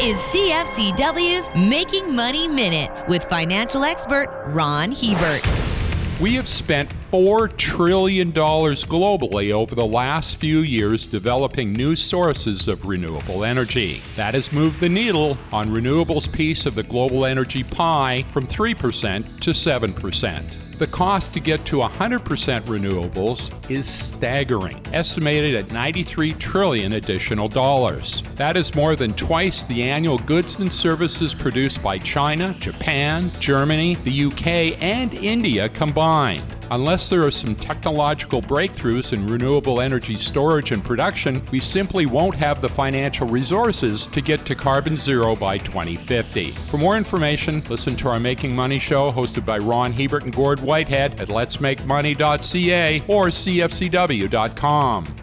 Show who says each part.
Speaker 1: is CFCW's Making Money Minute with financial expert Ron Hebert.
Speaker 2: We have spent $4 trillion globally over the last few years developing new sources of renewable energy. That has moved the needle on renewables piece of the global energy pie from 3% to 7%. The cost to get to 100% renewables is staggering, estimated at 93 trillion additional dollars. That is more than twice the annual goods and services produced by China, Japan, Germany, the UK, and India combined. Unless there are some technological breakthroughs in renewable energy storage and production, we simply won't have the financial resources to get to carbon zero by 2050. For more information, listen to our Making Money show hosted by Ron Hebert and Gord Whitehead at letsmakemoney.ca or cfcw.com.